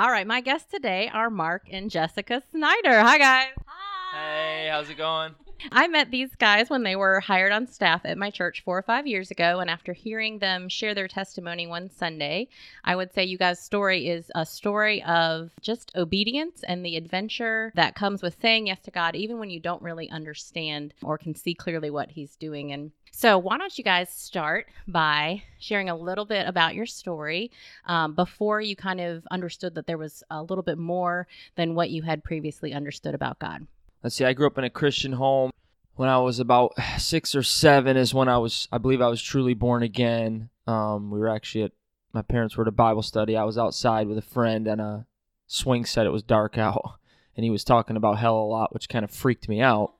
All right, my guests today are Marc and Jessica Snyder. Hi, guys. Hi. Hey, how's it going? I met these guys when they were hired on staff at my church four or five years ago. And after hearing them share their testimony one Sunday, I would say you guys' story is a story of just obedience and the adventure that comes with saying yes to God, even when you don't really understand or can see clearly what He's doing. And so, why don't you guys start by sharing a little bit about your story um, before you kind of understood that there was a little bit more than what you had previously understood about God? Let's see, I grew up in a Christian home. When I was about six or seven, is when I was, I believe I was truly born again. Um, we were actually at, my parents were at a Bible study. I was outside with a friend, and a swing set. It was dark out, and he was talking about hell a lot, which kind of freaked me out.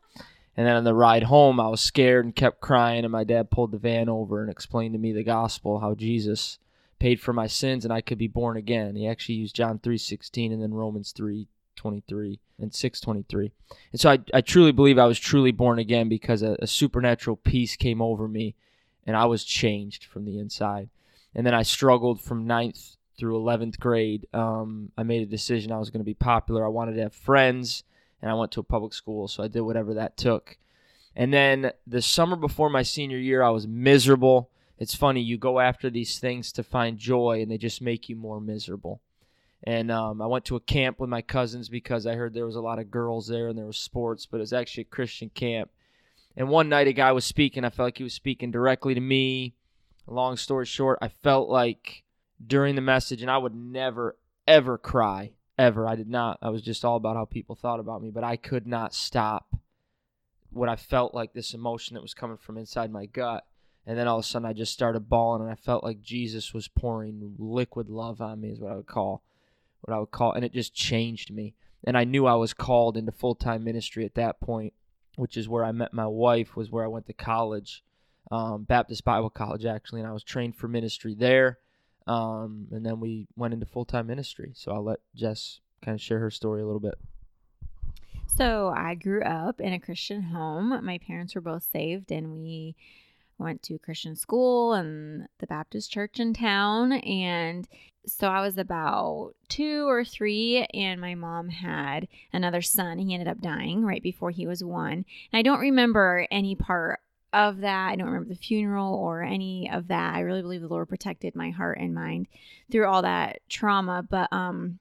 And then on the ride home, I was scared and kept crying. And my dad pulled the van over and explained to me the gospel, how Jesus paid for my sins and I could be born again. He actually used John 3:16 and then Romans 3:23 and 6:23. And so I, I truly believe I was truly born again because a, a supernatural peace came over me and I was changed from the inside. And then I struggled from ninth through 11th grade. Um, I made a decision I was going to be popular. I wanted to have friends and I went to a public school, so I did whatever that took. And then the summer before my senior year, I was miserable. It's funny, you go after these things to find joy, and they just make you more miserable. And um, I went to a camp with my cousins because I heard there was a lot of girls there and there was sports, but it was actually a Christian camp. And one night, a guy was speaking. I felt like he was speaking directly to me. Long story short, I felt like during the message, and I would never, ever cry ever. I did not. I was just all about how people thought about me, but I could not stop what I felt like this emotion that was coming from inside my gut. And then all of a sudden I just started bawling and I felt like Jesus was pouring liquid love on me is what I would call what I would call and it just changed me. And I knew I was called into full-time ministry at that point, which is where I met my wife, was where I went to college. Um, Baptist Bible College actually, and I was trained for ministry there. Um, and then we went into full time ministry. So I'll let Jess kind of share her story a little bit. So I grew up in a Christian home. My parents were both saved, and we went to Christian school and the Baptist church in town. And so I was about two or three, and my mom had another son. He ended up dying right before he was one. And I don't remember any part of that. I don't remember the funeral or any of that. I really believe the Lord protected my heart and mind through all that trauma. But um,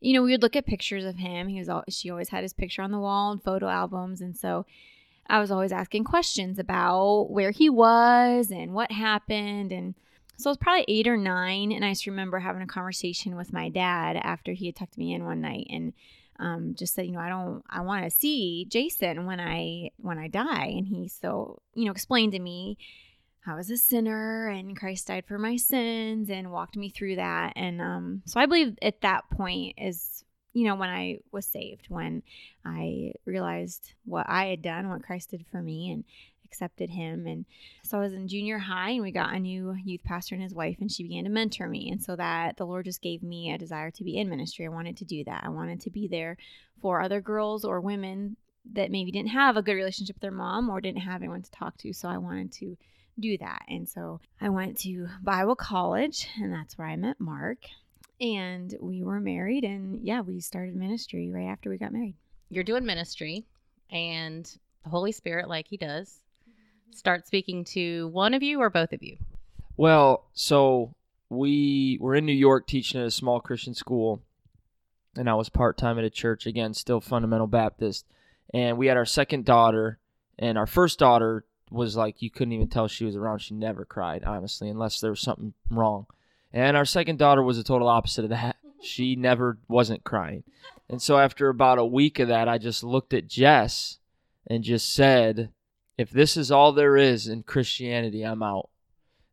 you know, we would look at pictures of him. He was all she always had his picture on the wall and photo albums, and so I was always asking questions about where he was and what happened. And so I was probably eight or nine, and I just remember having a conversation with my dad after he had tucked me in one night, and um, just said, you know, I don't, I want to see Jason when I when I die, and he so you know explained to me I was a sinner and Christ died for my sins and walked me through that, and um, so I believe at that point is you know when I was saved when I realized what I had done, what Christ did for me, and accepted him. And so I was in junior high and we got a new youth pastor and his wife, and she began to mentor me. And so that the Lord just gave me a desire to be in ministry. I wanted to do that. I wanted to be there for other girls or women that maybe didn't have a good relationship with their mom or didn't have anyone to talk to. So I wanted to do that. And so I went to Bible college, and that's where I met Marc. And we were married, and yeah, we started ministry right after we got married. You're doing ministry, and the Holy Spirit, like He does, start speaking to one of you or both of you? Well, so we were in New York teaching at a small Christian school, and I was part time at a church again, still fundamental Baptist. And we had our second daughter, and our first daughter was like you couldn't even tell she was around. She never cried, honestly, unless there was something wrong. And our second daughter was the total opposite of that. She never wasn't crying. And so after about a week of that, I just looked at Jess and just said, if this is all there is in Christianity, I'm out.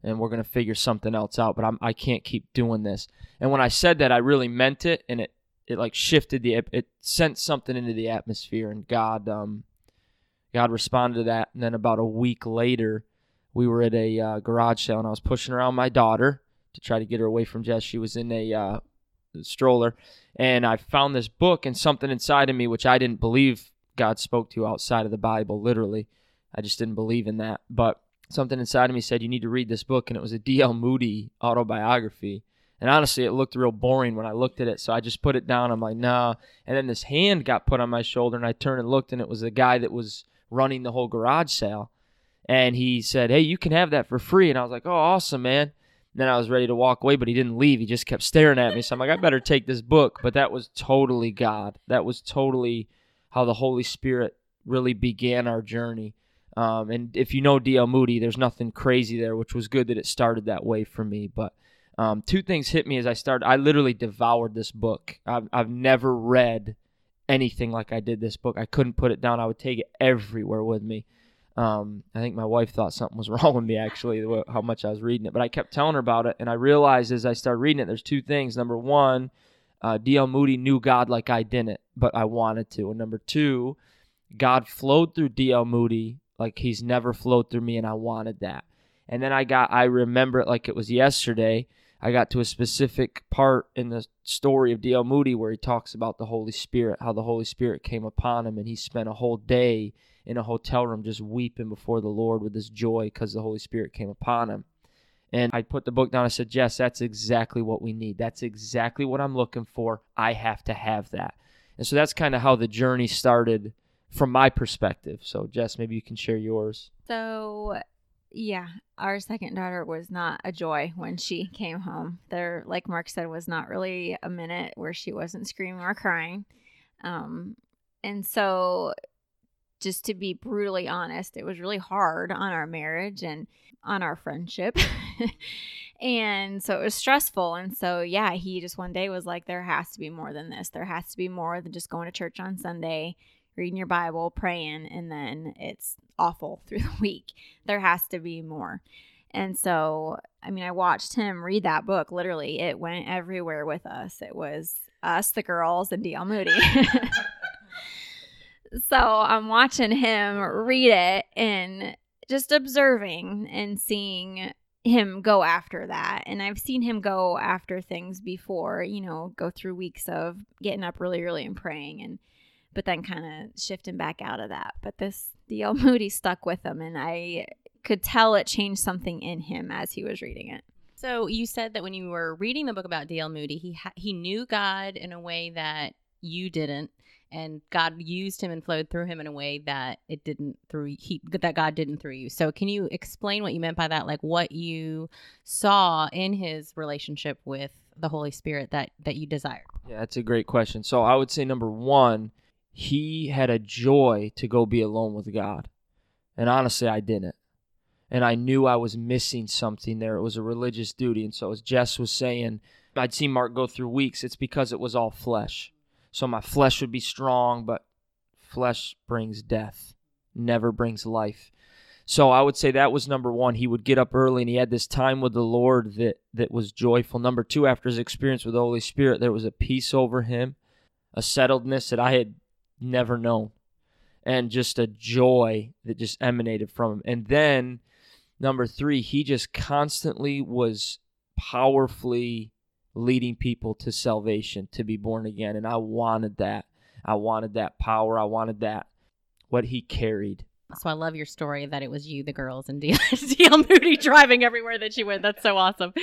And we're going to figure something else out, but I'm, I can't keep doing this. And when I said that, I really meant it, and it, it like shifted the, it sent something into the atmosphere, and God, um, God responded to that. And then about a week later, we were at a uh, garage sale, and I was pushing around my daughter to try to get her away from Jess. She was in a uh, stroller, and I found this book, and something inside of me, which I didn't believe God spoke to outside of the Bible, literally I just didn't believe in that. But something inside of me said, you need to read this book. And it was a D.L. Moody autobiography. And honestly, it looked real boring when I looked at it. So I just put it down. I'm like, nah. And then this hand got put on my shoulder, and I turned and looked, and it was the guy that was running the whole garage sale. And he said, hey, you can have that for free. And I was like, oh, awesome, man. And then I was ready to walk away, but he didn't leave. He just kept staring at me. So I'm like, I better take this book. But that was totally God. That was totally how the Holy Spirit really began our journey. Um, and if you know D.L. Moody, there's nothing crazy there, which was good that it started that way for me. But um, two things hit me as I started. I literally devoured this book. I've, I've never read anything like I did this book. I couldn't put it down. I would take it everywhere with me. Um, I think my wife thought something was wrong with me actually, how much I was reading it. But I kept telling her about it, and I realized as I started reading it, there's two things. Number one, uh, D.L. Moody knew God like I didn't, but I wanted to. And number two, God flowed through D.L. Moody like he's never flowed through me, and I wanted that. And then I got, I remember it like it was yesterday. I got to a specific part in the story of D.L. Moody where he talks about the Holy Spirit, how the Holy Spirit came upon him, and he spent a whole day in a hotel room just weeping before the Lord with his joy because the Holy Spirit came upon him. And I put the book down. I said, Jess, that's exactly what we need. That's exactly what I'm looking for. I have to have that. And so that's kind of how the journey started from my perspective. So, Jess, maybe you can share yours. So, yeah, our second daughter was not a joy when she came home. There, like Marc said, was not really a minute where she wasn't screaming or crying. Um, and so, just to be brutally honest, it was really hard on our marriage and on our friendship. and so it was stressful. And so, yeah, he just one day was like, there has to be more than this. There has to be more than just going to church on Sunday reading your Bible, praying, and then it's awful through the week. There has to be more. And so, I mean, I watched him read that book. Literally, it went everywhere with us. It was us, the girls, and D.L. Moody. so I'm watching him read it and just observing and seeing him go after that. And I've seen him go after things before, you know, go through weeks of getting up really early and praying and but then kind of shifting back out of that. But this D.L. Moody stuck with him, and I could tell it changed something in him as he was reading it. So you said that when you were reading the book about D.L. Moody, he ha- he knew God in a way that you didn't, and God used him and flowed through him in a way that it didn't through he that God didn't through you. So can you explain what you meant by that? Like what you saw in his relationship with the Holy Spirit that that you desired? Yeah, that's a great question. So I would say number one he had a joy to go be alone with God. And honestly, I didn't. And I knew I was missing something there. It was a religious duty. And so, as Jess was saying, I'd seen Marc go through weeks. It's because it was all flesh. So my flesh would be strong, but flesh brings death, never brings life. So I would say that was number one. He would get up early and he had this time with the Lord that, that was joyful. Number two, after his experience with the Holy Spirit, there was a peace over him, a settledness that I had never known and just a joy that just emanated from him. And then number three, he just constantly was powerfully leading people to salvation, to be born again. And I wanted that. I wanted that power. I wanted that, what he carried. So I love your story that it was you, the girls, and D.L. Moody driving everywhere that she went. That's so awesome.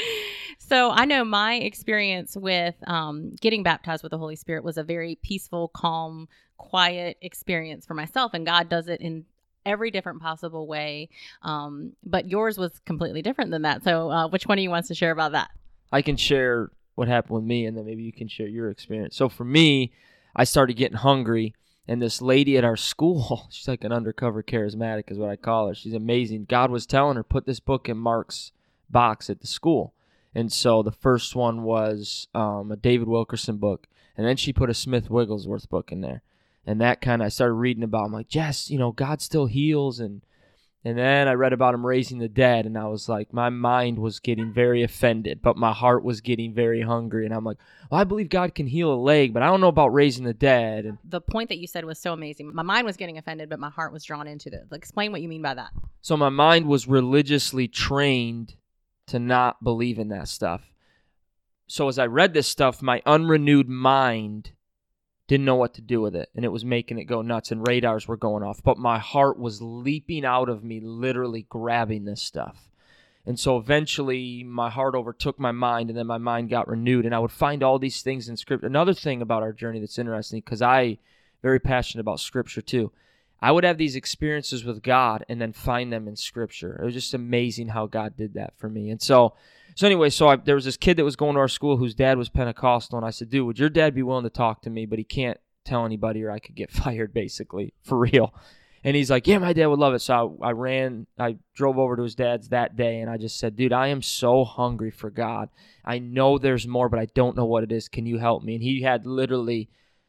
So I know my experience with um, getting baptized with the Holy Spirit was a very peaceful, calm, quiet experience for myself, and God does it in every different possible way. Um, but yours was completely different than that. So uh, which one of you wants to share about that? I can share what happened with me, and then maybe you can share your experience. So for me, I started getting hungry and this lady at our school, she's like an undercover charismatic, is what I call her. She's amazing. God was telling her, put this book in Marc's box at the school. And so the first one was um, a David Wilkerson book. And then she put a Smith Wigglesworth book in there. And that kind of, I started reading about, I'm like, Jess, you know, God still heals. And and then I read about him raising the dead, and I was like, my mind was getting very offended, but my heart was getting very hungry. And I'm like, well, I believe God can heal a leg, but I don't know about raising the dead. And the point that you said was so amazing. My mind was getting offended, but my heart was drawn into it. Like, explain what you mean by that. So my mind was religiously trained to not believe in that stuff. So as I read this stuff, my unrenewed mind didn't know what to do with it and it was making it go nuts and radars were going off but my heart was leaping out of me literally grabbing this stuff And so eventually my heart overtook my mind and then my mind got renewed and I would find all these things in scripture. Another thing about our journey that's interesting cuz I very passionate about scripture too. I would have these experiences with God and then find them in scripture. It was just amazing how God did that for me. And so so anyway, so I, there was this kid that was going to our school whose dad was Pentecostal and I said, "Dude, would your dad be willing to talk to me, but he can't tell anybody or I could get fired basically, for real." And he's like, Yeah, my dad would love it. So I, I ran, I drove over to his dad's that day and I just said, Dude, I am so hungry for God. I know there's more, but I don't know what it is. Can you help me? And he had literally,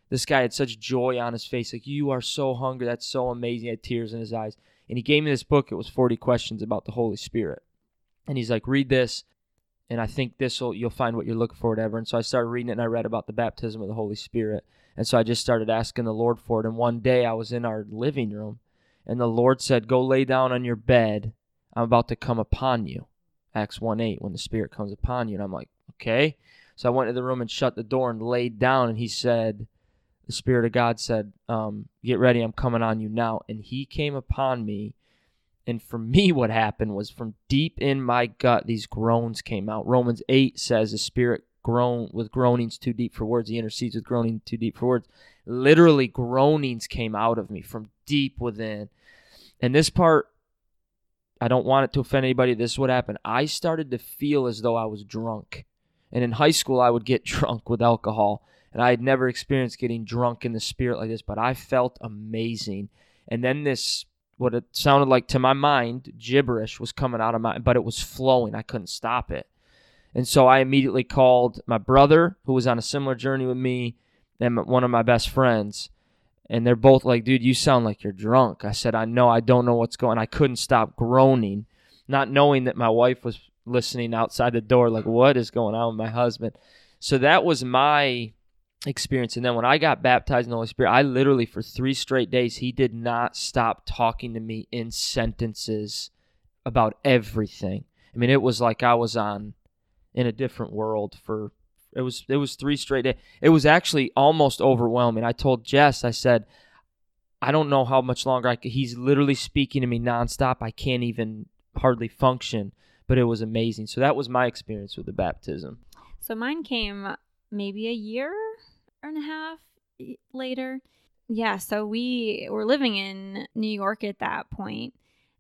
this guy had such joy on his face. Like, You are so hungry. That's so amazing. He had tears in his eyes. And he gave me this book. It was 40 questions about the Holy Spirit. And he's like, Read this. And I think this will, you'll find what you're looking for, whatever. And so I started reading it and I read about the baptism of the Holy Spirit. And so I just started asking the Lord for it. And one day I was in our living room, and the Lord said, Go lay down on your bed. I'm about to come upon you. Acts 1 8, when the Spirit comes upon you. And I'm like, Okay. So I went to the room and shut the door and laid down. And he said, The Spirit of God said, um, Get ready. I'm coming on you now. And he came upon me. And for me, what happened was from deep in my gut, these groans came out. Romans 8 says the Spirit groan with groanings too deep for words. He intercedes with groaning too deep for words. Literally, groanings came out of me from deep within. And this part, I don't want it to offend anybody. This is what happened. I started to feel as though I was drunk. And in high school, I would get drunk with alcohol. And I had never experienced getting drunk in the spirit like this, but I felt amazing. And then this, what it sounded like to my mind, gibberish was coming out of my, but it was flowing. I couldn't stop it. And so I immediately called my brother, who was on a similar journey with me, and one of my best friends. And they're both like, dude, you sound like you're drunk. I said, I know, I don't know what's going I couldn't stop groaning, not knowing that my wife was listening outside the door, like, what is going on with my husband? So that was my experience. And then when I got baptized in the Holy Spirit, I literally, for three straight days, he did not stop talking to me in sentences about everything. I mean, it was like I was on in a different world for it was it was three straight days. It was actually almost overwhelming. I told Jess, I said, I don't know how much longer I could. He's literally speaking to me nonstop. I can't even hardly function, but it was amazing. So that was my experience with the baptism. So mine came maybe a year and a half later. Yeah, so we were living in New York at that point,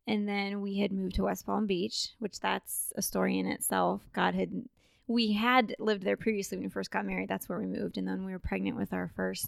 and then we had moved to West Palm Beach, which that's a story in itself. God had we had lived there previously when we first got married. That's where we moved, and then we were pregnant with our first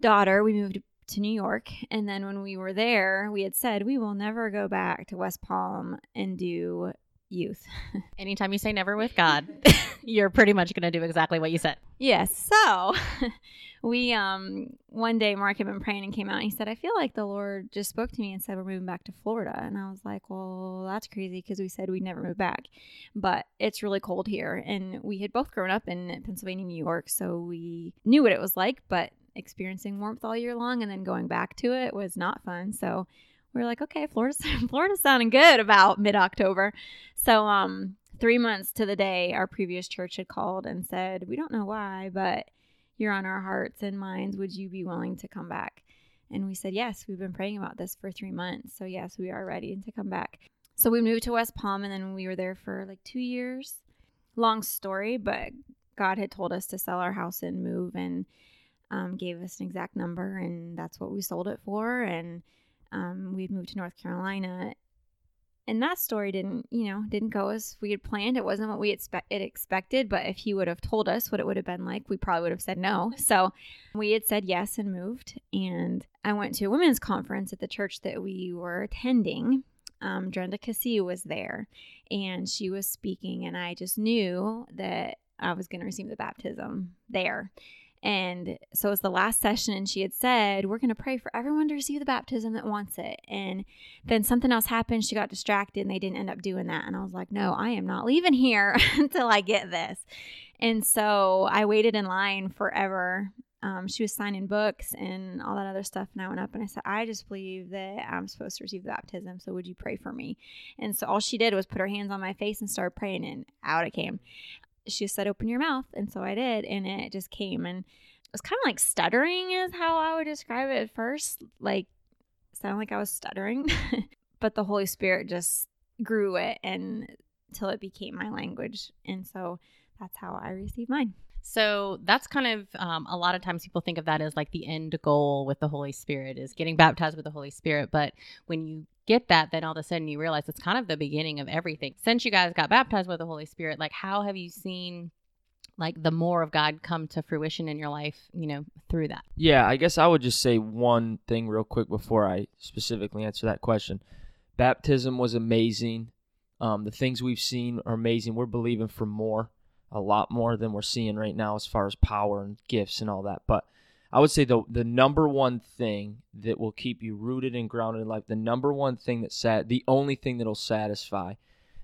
daughter. We moved to New York, and then when we were there, we had said we will never go back to West Palm and do youth. Anytime you say never with God, you're pretty much going to do exactly what you said. Yes. So we um one day Marc had been praying and came out and he said, I feel like the Lord just spoke to me and said we're moving back to Florida. And I was like, Well, that's crazy because we said we'd never move back. But it's really cold here. And we had both grown up in Pennsylvania, New York, so we knew what it was like, but experiencing warmth all year long and then going back to it was not fun. So we were like, okay, Florida's Florida's sounding good about mid October. So um three months to the day our previous church had called and said, We don't know why, but you're on our hearts and minds. Would you be willing to come back? And we said, Yes, we've been praying about this for three months. So, yes, we are ready to come back. So, we moved to West Palm and then we were there for like two years. Long story, but God had told us to sell our house and move and um, gave us an exact number. And that's what we sold it for. And um, we moved to North Carolina and that story didn't you know didn't go as we had planned. It wasn't what we expect it expected but if he would have told us what it would have been like we probably would have said no. So we had said yes and moved. And i went to a women's conference at the church that we were attending. Um, Drenda Keesee was there and she was speaking and I just knew that I was going to receive the baptism there and so it was the last session, and she had said, We're going to pray for everyone to receive the baptism that wants it. And then something else happened. She got distracted, and they didn't end up doing that. And I was like, No, I am not leaving here until I get this. And so I waited in line forever. Um, she was signing books and all that other stuff. And I went up and I said, I just believe that I'm supposed to receive the baptism. So would you pray for me? And so all she did was put her hands on my face and started praying, and out it came she said, open your mouth. And so I did, and it just came. And it was kind of like stuttering, is how I would describe it at first. Like, sounded like I was stuttering. but the Holy Spirit just grew it and till it became my language. And so that's how I received mine. So that's kind of um, a lot of times people think of that as like the end goal with the Holy Spirit is getting baptized with the Holy Spirit. But when you get that, then all of a sudden you realize it's kind of the beginning of everything. Since you guys got baptized with the Holy Spirit, like how have you seen like the more of God come to fruition in your life, you know, through that? Yeah, I guess I would just say one thing real quick before I specifically answer that question. Baptism was amazing. Um, the things we've seen are amazing. We're believing for more, a lot more than we're seeing right now as far as power and gifts and all that. But I would say the the number one thing that will keep you rooted and grounded in life, the number one thing that sat, the only thing that'll satisfy,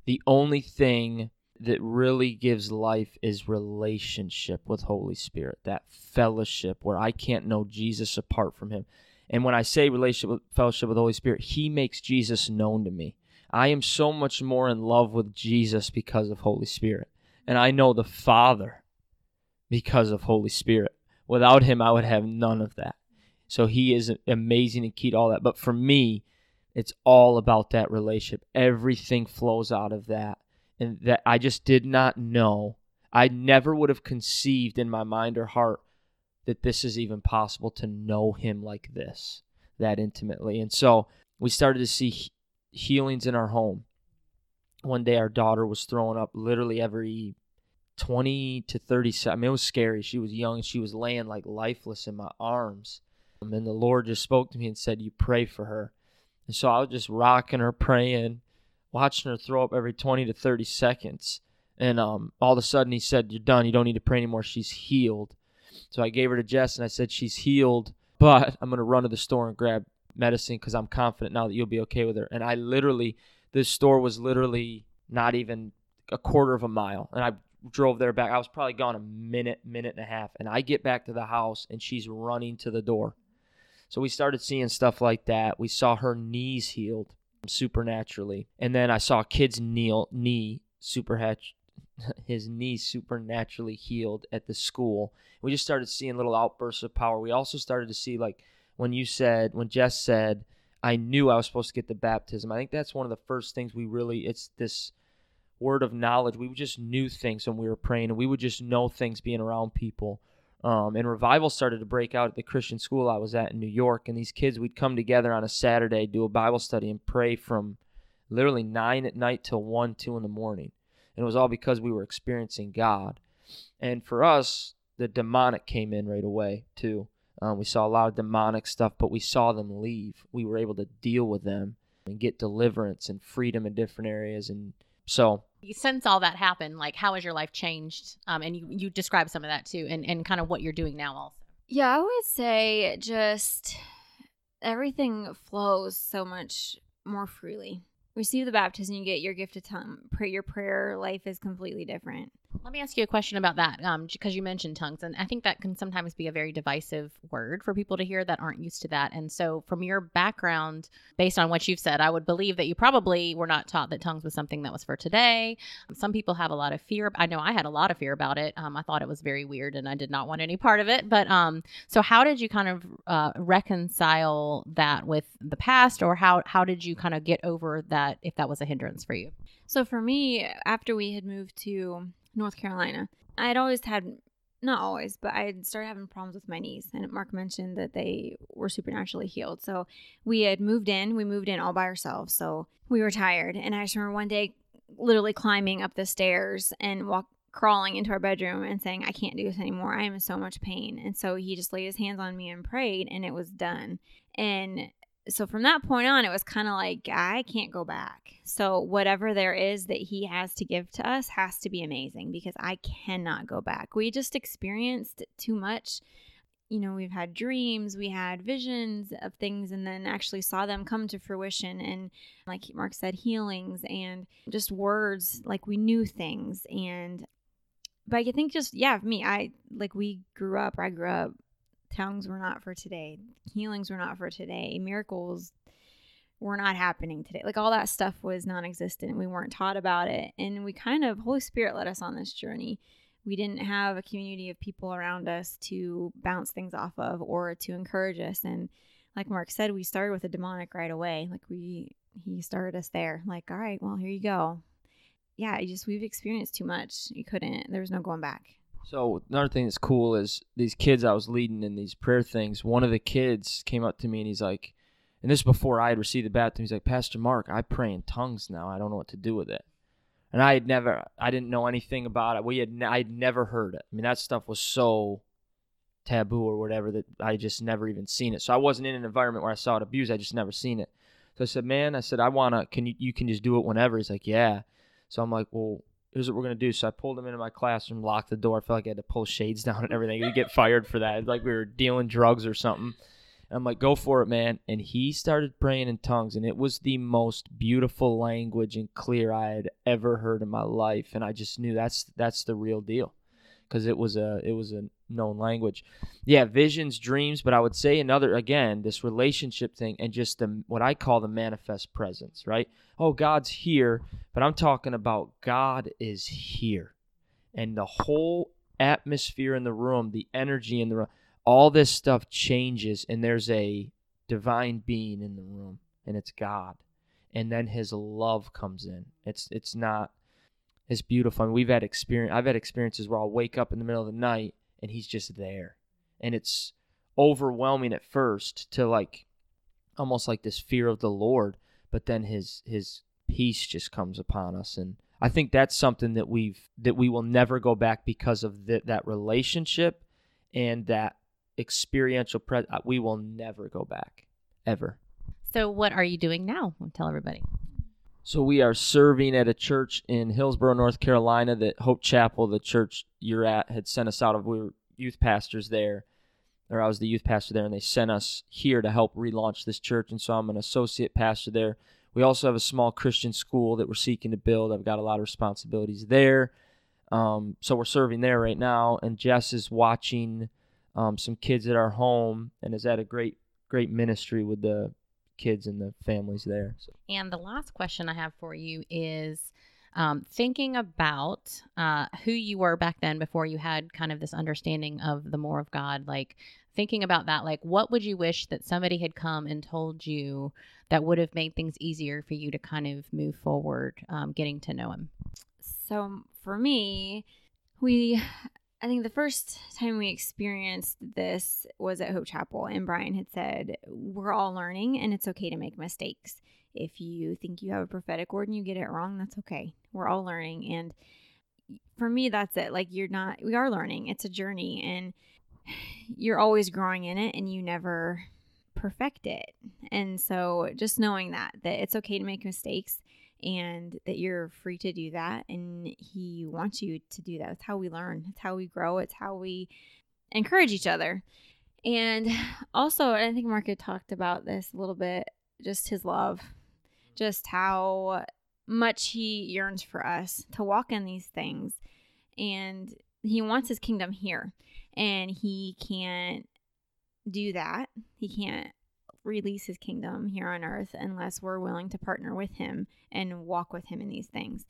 the only thing that really gives life is relationship with Holy Spirit, that fellowship where I can't know Jesus apart from him. And when I say relationship with fellowship with Holy Spirit, he makes Jesus known to me. I am so much more in love with Jesus because of Holy Spirit. And I know the Father because of Holy Spirit. Without him, I would have none of that. So he is amazing and key to all that. But for me, it's all about that relationship. Everything flows out of that and that I just did not know. I never would have conceived in my mind or heart that this is even possible to know him like this, that intimately. And so we started to see healings in our home. One day our daughter was throwing up literally every 20 to 30 seconds. I mean, it was scary. She was young. She was laying like lifeless in my arms. And the Lord just spoke to me and said, You pray for her. And so I was just rocking her, praying watching her throw up every 20 to 30 seconds. And um, all of a sudden he said, You're done. You don't need to pray anymore. She's healed. So I gave her to Jess and I said, She's healed, but I'm going to run to the store and grab medicine because I'm confident now that you'll be okay with her. And I literally, this store was literally not even a quarter of a mile. And I drove there back. I was probably gone a minute, minute and a half. And I get back to the house and she's running to the door. So we started seeing stuff like that. We saw her knees healed supernaturally. And then I saw a kid's knee, knee super hatch, his knee supernaturally healed at the school. We just started seeing little outbursts of power. We also started to see like when you said when Jess said I knew I was supposed to get the baptism. I think that's one of the first things we really it's this word of knowledge. We just knew things when we were praying and we would just know things being around people. Um, and revival started to break out at the Christian school I was at in New York. And these kids, we'd come together on a Saturday, do a Bible study, and pray from literally nine at night till one, two in the morning. And it was all because we were experiencing God. And for us, the demonic came in right away, too. Um, we saw a lot of demonic stuff, but we saw them leave. We were able to deal with them and get deliverance and freedom in different areas. And so since all that happened, like how has your life changed? Um, and you you describe some of that too, and and kind of what you're doing now also. Yeah, I would say just everything flows so much more freely. Receive the baptism, you get your gift of tongue. Pray your prayer life is completely different. Let me ask you a question about that, um, because you mentioned tongues, and I think that can sometimes be a very divisive word for people to hear that aren't used to that. And so, from your background, based on what you've said, I would believe that you probably were not taught that tongues was something that was for today. Some people have a lot of fear. I know I had a lot of fear about it. Um, I thought it was very weird, and I did not want any part of it. But um, so how did you kind of uh, reconcile that with the past, or how how did you kind of get over that if that was a hindrance for you? So for me, after we had moved to North Carolina. I had always had, not always, but I had started having problems with my knees. And Marc mentioned that they were supernaturally healed. So we had moved in. We moved in all by ourselves. So we were tired. And I just remember one day literally climbing up the stairs and walk, crawling into our bedroom and saying, I can't do this anymore. I am in so much pain. And so he just laid his hands on me and prayed, and it was done. And so from that point on, it was kind of like, I can't go back. So whatever there is that he has to give to us has to be amazing because I cannot go back. We just experienced too much. You know, we've had dreams, we had visions of things, and then actually saw them come to fruition. And like Marc said, healings and just words, like we knew things. And, but I think just, yeah, me, I like we grew up, I grew up tongues were not for today healings were not for today miracles were not happening today like all that stuff was non-existent we weren't taught about it and we kind of holy spirit led us on this journey we didn't have a community of people around us to bounce things off of or to encourage us and like marc said we started with a demonic right away like we he started us there like all right well here you go yeah, just we've experienced too much. You couldn't. There was no going back. So another thing that's cool is these kids I was leading in these prayer things. One of the kids came up to me and he's like, and this is before I had received the baptism. He's like, Pastor Marc, I pray in tongues now. I don't know what to do with it. And I had never, I didn't know anything about it. We had, ne- I'd never heard it. I mean, that stuff was so taboo or whatever that I just never even seen it. So I wasn't in an environment where I saw it abused. I just never seen it. So I said, man, I said, I wanna, can you, you can just do it whenever. He's like, yeah. So I'm like, well, here's what we're gonna do. So I pulled him into my classroom, locked the door. I felt like I had to pull shades down and everything. You get fired for that. like we were dealing drugs or something. I'm like, go for it, man. And he started praying in tongues, and it was the most beautiful language and clear I had ever heard in my life. And I just knew that's that's the real deal, because it was a it was a known language. Yeah, visions, dreams, but I would say another again this relationship thing and just the what I call the manifest presence, right? Oh, God's here, but I'm talking about God is here, and the whole atmosphere in the room, the energy in the room all this stuff changes and there's a divine being in the room and it's God. And then his love comes in. It's it's not it's beautiful. I mean, we've had experience I've had experiences where I'll wake up in the middle of the night and he's just there. And it's overwhelming at first to like almost like this fear of the Lord, but then his his peace just comes upon us and I think that's something that we've that we will never go back because of the, that relationship and that experiential pre- we will never go back ever so what are you doing now tell everybody so we are serving at a church in hillsborough north carolina that hope chapel the church you're at had sent us out of. We were youth pastors there or i was the youth pastor there and they sent us here to help relaunch this church and so i'm an associate pastor there. We also have a small christian school that we're seeking to build. I've got a lot of responsibilities there. Um, so we're serving there right now and jess is watching um, some kids at our home and has had a great great ministry with the kids and the families there. So. And the last question I have for you is um, thinking about uh, who you were back then before you had kind of this understanding of the more of God, like thinking about that, like what would you wish that somebody had come and told you that would have made things easier for you to kind of move forward, um, getting to know Him? So for me, we I think the first time we experienced this was at Hope Chapel, and Brian had said, We're all learning, and it's okay to make mistakes. If you think you have a prophetic word and you get it wrong, that's okay. We're all learning. And for me, that's it. Like, you're not, we are learning. It's a journey, and you're always growing in it, and you never perfect it. And so, just knowing that, that it's okay to make mistakes and that you're free to do that and he wants you to do that. It's how we learn. It's how we grow. It's how we encourage each other. And also i think marc had talked about this a little bit just his love just how much he yearns for us to walk in these things. And he wants his kingdom here and he can't do that. He can't release his kingdom here on earth unless we're willing to partner with him and walk with him in these things.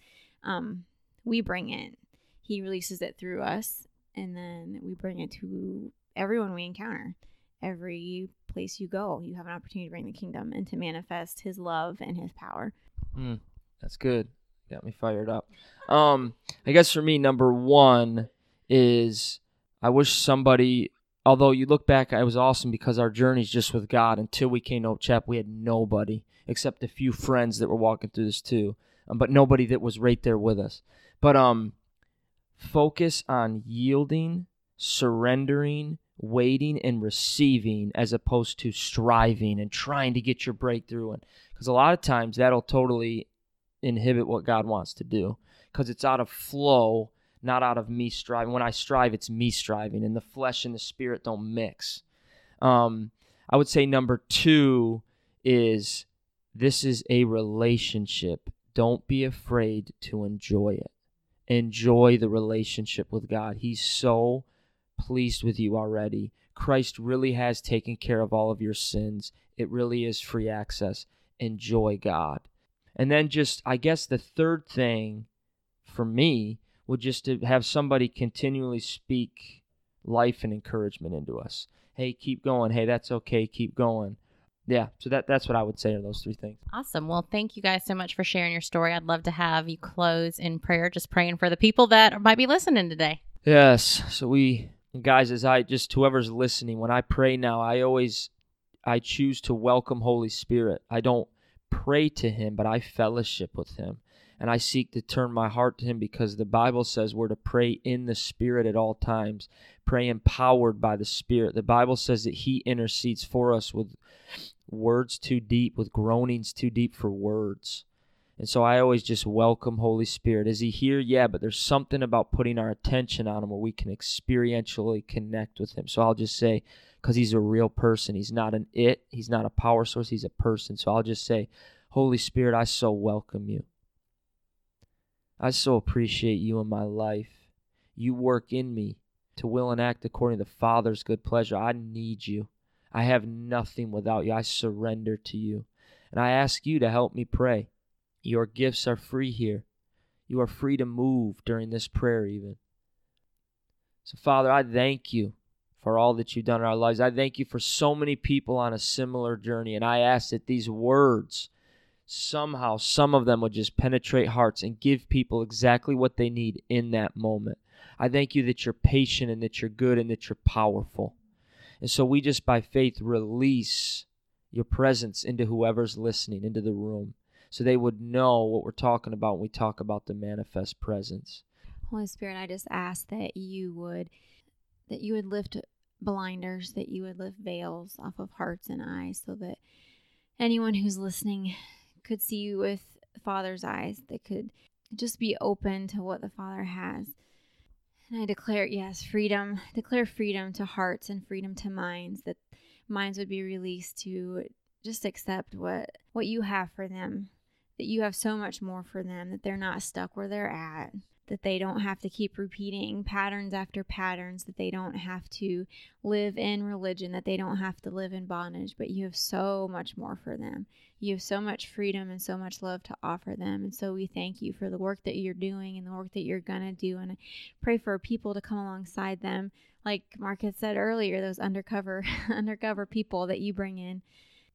Um, we bring it, he releases it through us, and then we bring it to everyone we encounter. Every place you go, you have an opportunity to bring the kingdom and to manifest his love and his power. Mm, that's good. Got me fired up. Um, I guess for me, number one is I wish somebody although you look back, it was awesome because our journey's just with God. Until we came to Hope Chapel, we had nobody except a few friends that were walking through this too, um, but nobody that was right there with us. But um, focus on yielding, surrendering, waiting, and receiving, as opposed to striving and trying to get your breakthrough. And because a lot of times that'll totally inhibit what God wants to do because it's out of flow not out of me striving. When I strive, it's me striving, and the flesh and the spirit don't mix. Um, I would say number two is this is a relationship. Don't be afraid to enjoy it. Enjoy the relationship with God. He's so pleased with you already. Christ really has taken care of all of your sins. It really is free access. Enjoy God. And then, just, I guess, the third thing for me would just to have somebody continually speak life and encouragement into us. Hey, keep going. Hey, that's okay. Keep going. yeah, so that that's what I would say are those three things. Awesome. Well, thank you guys so much for sharing your story. I'd love to have you close in prayer, just praying for the people that might be listening today. Yes. So we guys, as I just whoever's listening, when I pray now, I always I choose to welcome Holy Spirit. I don't pray to him, but I fellowship with him. And I seek to turn my heart to him because the Bible says we're to pray in the Spirit at all times, pray empowered by the Spirit. The Bible says that he intercedes for us with words too deep, with groanings too deep for words. And so I always just welcome Holy Spirit. Is he here? Yeah, but there's something about putting our attention on him where we can experientially connect with him. So I'll just say, because he's a real person. He's not an it, he's not a power source, he's a person. So I'll just say, Holy Spirit, I so welcome you. I so appreciate you in my life. You work in me to will and act according to the Father's good pleasure. I need you. I have nothing without you. I surrender to you. And I ask you to help me pray. Your gifts are free here. You are free to move during this prayer, even. So, Father, I thank you for all that you've done in our lives. I thank you for so many people on a similar journey. And I ask that these words, somehow, some of them would just penetrate hearts and give people exactly what they need in that moment. I thank you that you're patient and that you're good and that you're powerful. And so we just by faith release your presence into whoever's listening, into the room, so they would know what we're talking about when we talk about the manifest presence. Holy Spirit, I just ask that you would that you would lift blinders, that you would lift veils off of hearts and eyes so that anyone who's listening could see you with Father's eyes, that could just be open to what the Father has. And I declare, yes, freedom, declare freedom to hearts and freedom to minds, that minds would be released to just accept what what you have for them, that you have so much more for them, that they're not stuck where they're at, that they don't have to keep repeating patterns after patterns, that they don't have to live in religion, that they don't have to live in bondage, but you have so much more for them. You have so much freedom and so much love to offer them. And so we thank you for the work that you're doing and the work that you're going to do. And I pray for people to come alongside them. Like Marc had said earlier, those undercover undercover people that you bring in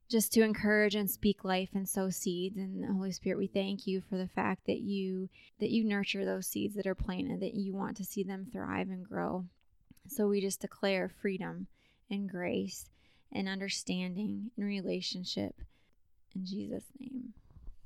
just to encourage and speak life and sow seeds. And holy spirit we thank you for the fact that you that you nurture those seeds that are planted that you want to see them thrive and grow. So we just declare freedom and grace and understanding and relationship in jesus name